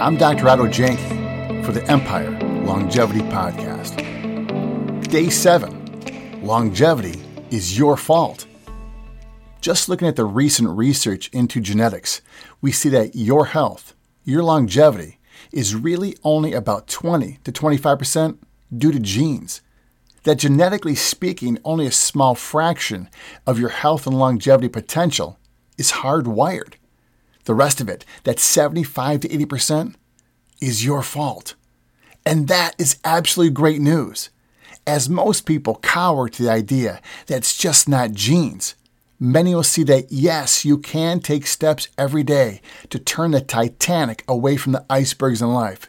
I'm Dr. Otto Janke for the Empire Longevity Podcast. Day 7 Longevity is your fault. Just looking at the recent research into genetics, we see that your health, your longevity, is really only about 20 to 25% due to genes. That genetically speaking, only a small fraction of your health and longevity potential is hardwired. The rest of it, that 75 to 80%, is your fault. And that is absolutely great news. As most people cower to the idea that it's just not genes, many will see that yes, you can take steps every day to turn the Titanic away from the icebergs in life.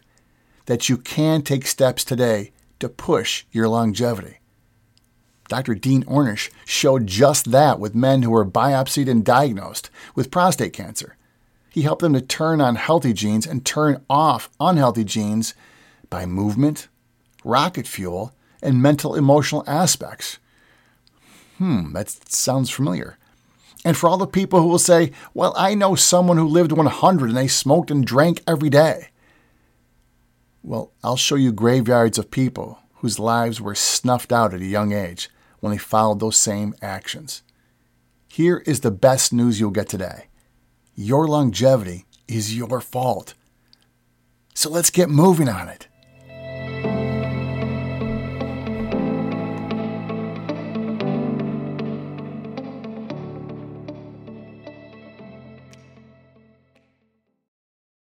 That you can take steps today to push your longevity. Dr. Dean Ornish showed just that with men who were biopsied and diagnosed with prostate cancer. He helped them to turn on healthy genes and turn off unhealthy genes by movement, rocket fuel, and mental emotional aspects. Hmm, that sounds familiar. And for all the people who will say, well, I know someone who lived 100 and they smoked and drank every day. Well, I'll show you graveyards of people whose lives were snuffed out at a young age when they followed those same actions. Here is the best news you'll get today your longevity is your fault. So let's get moving on it.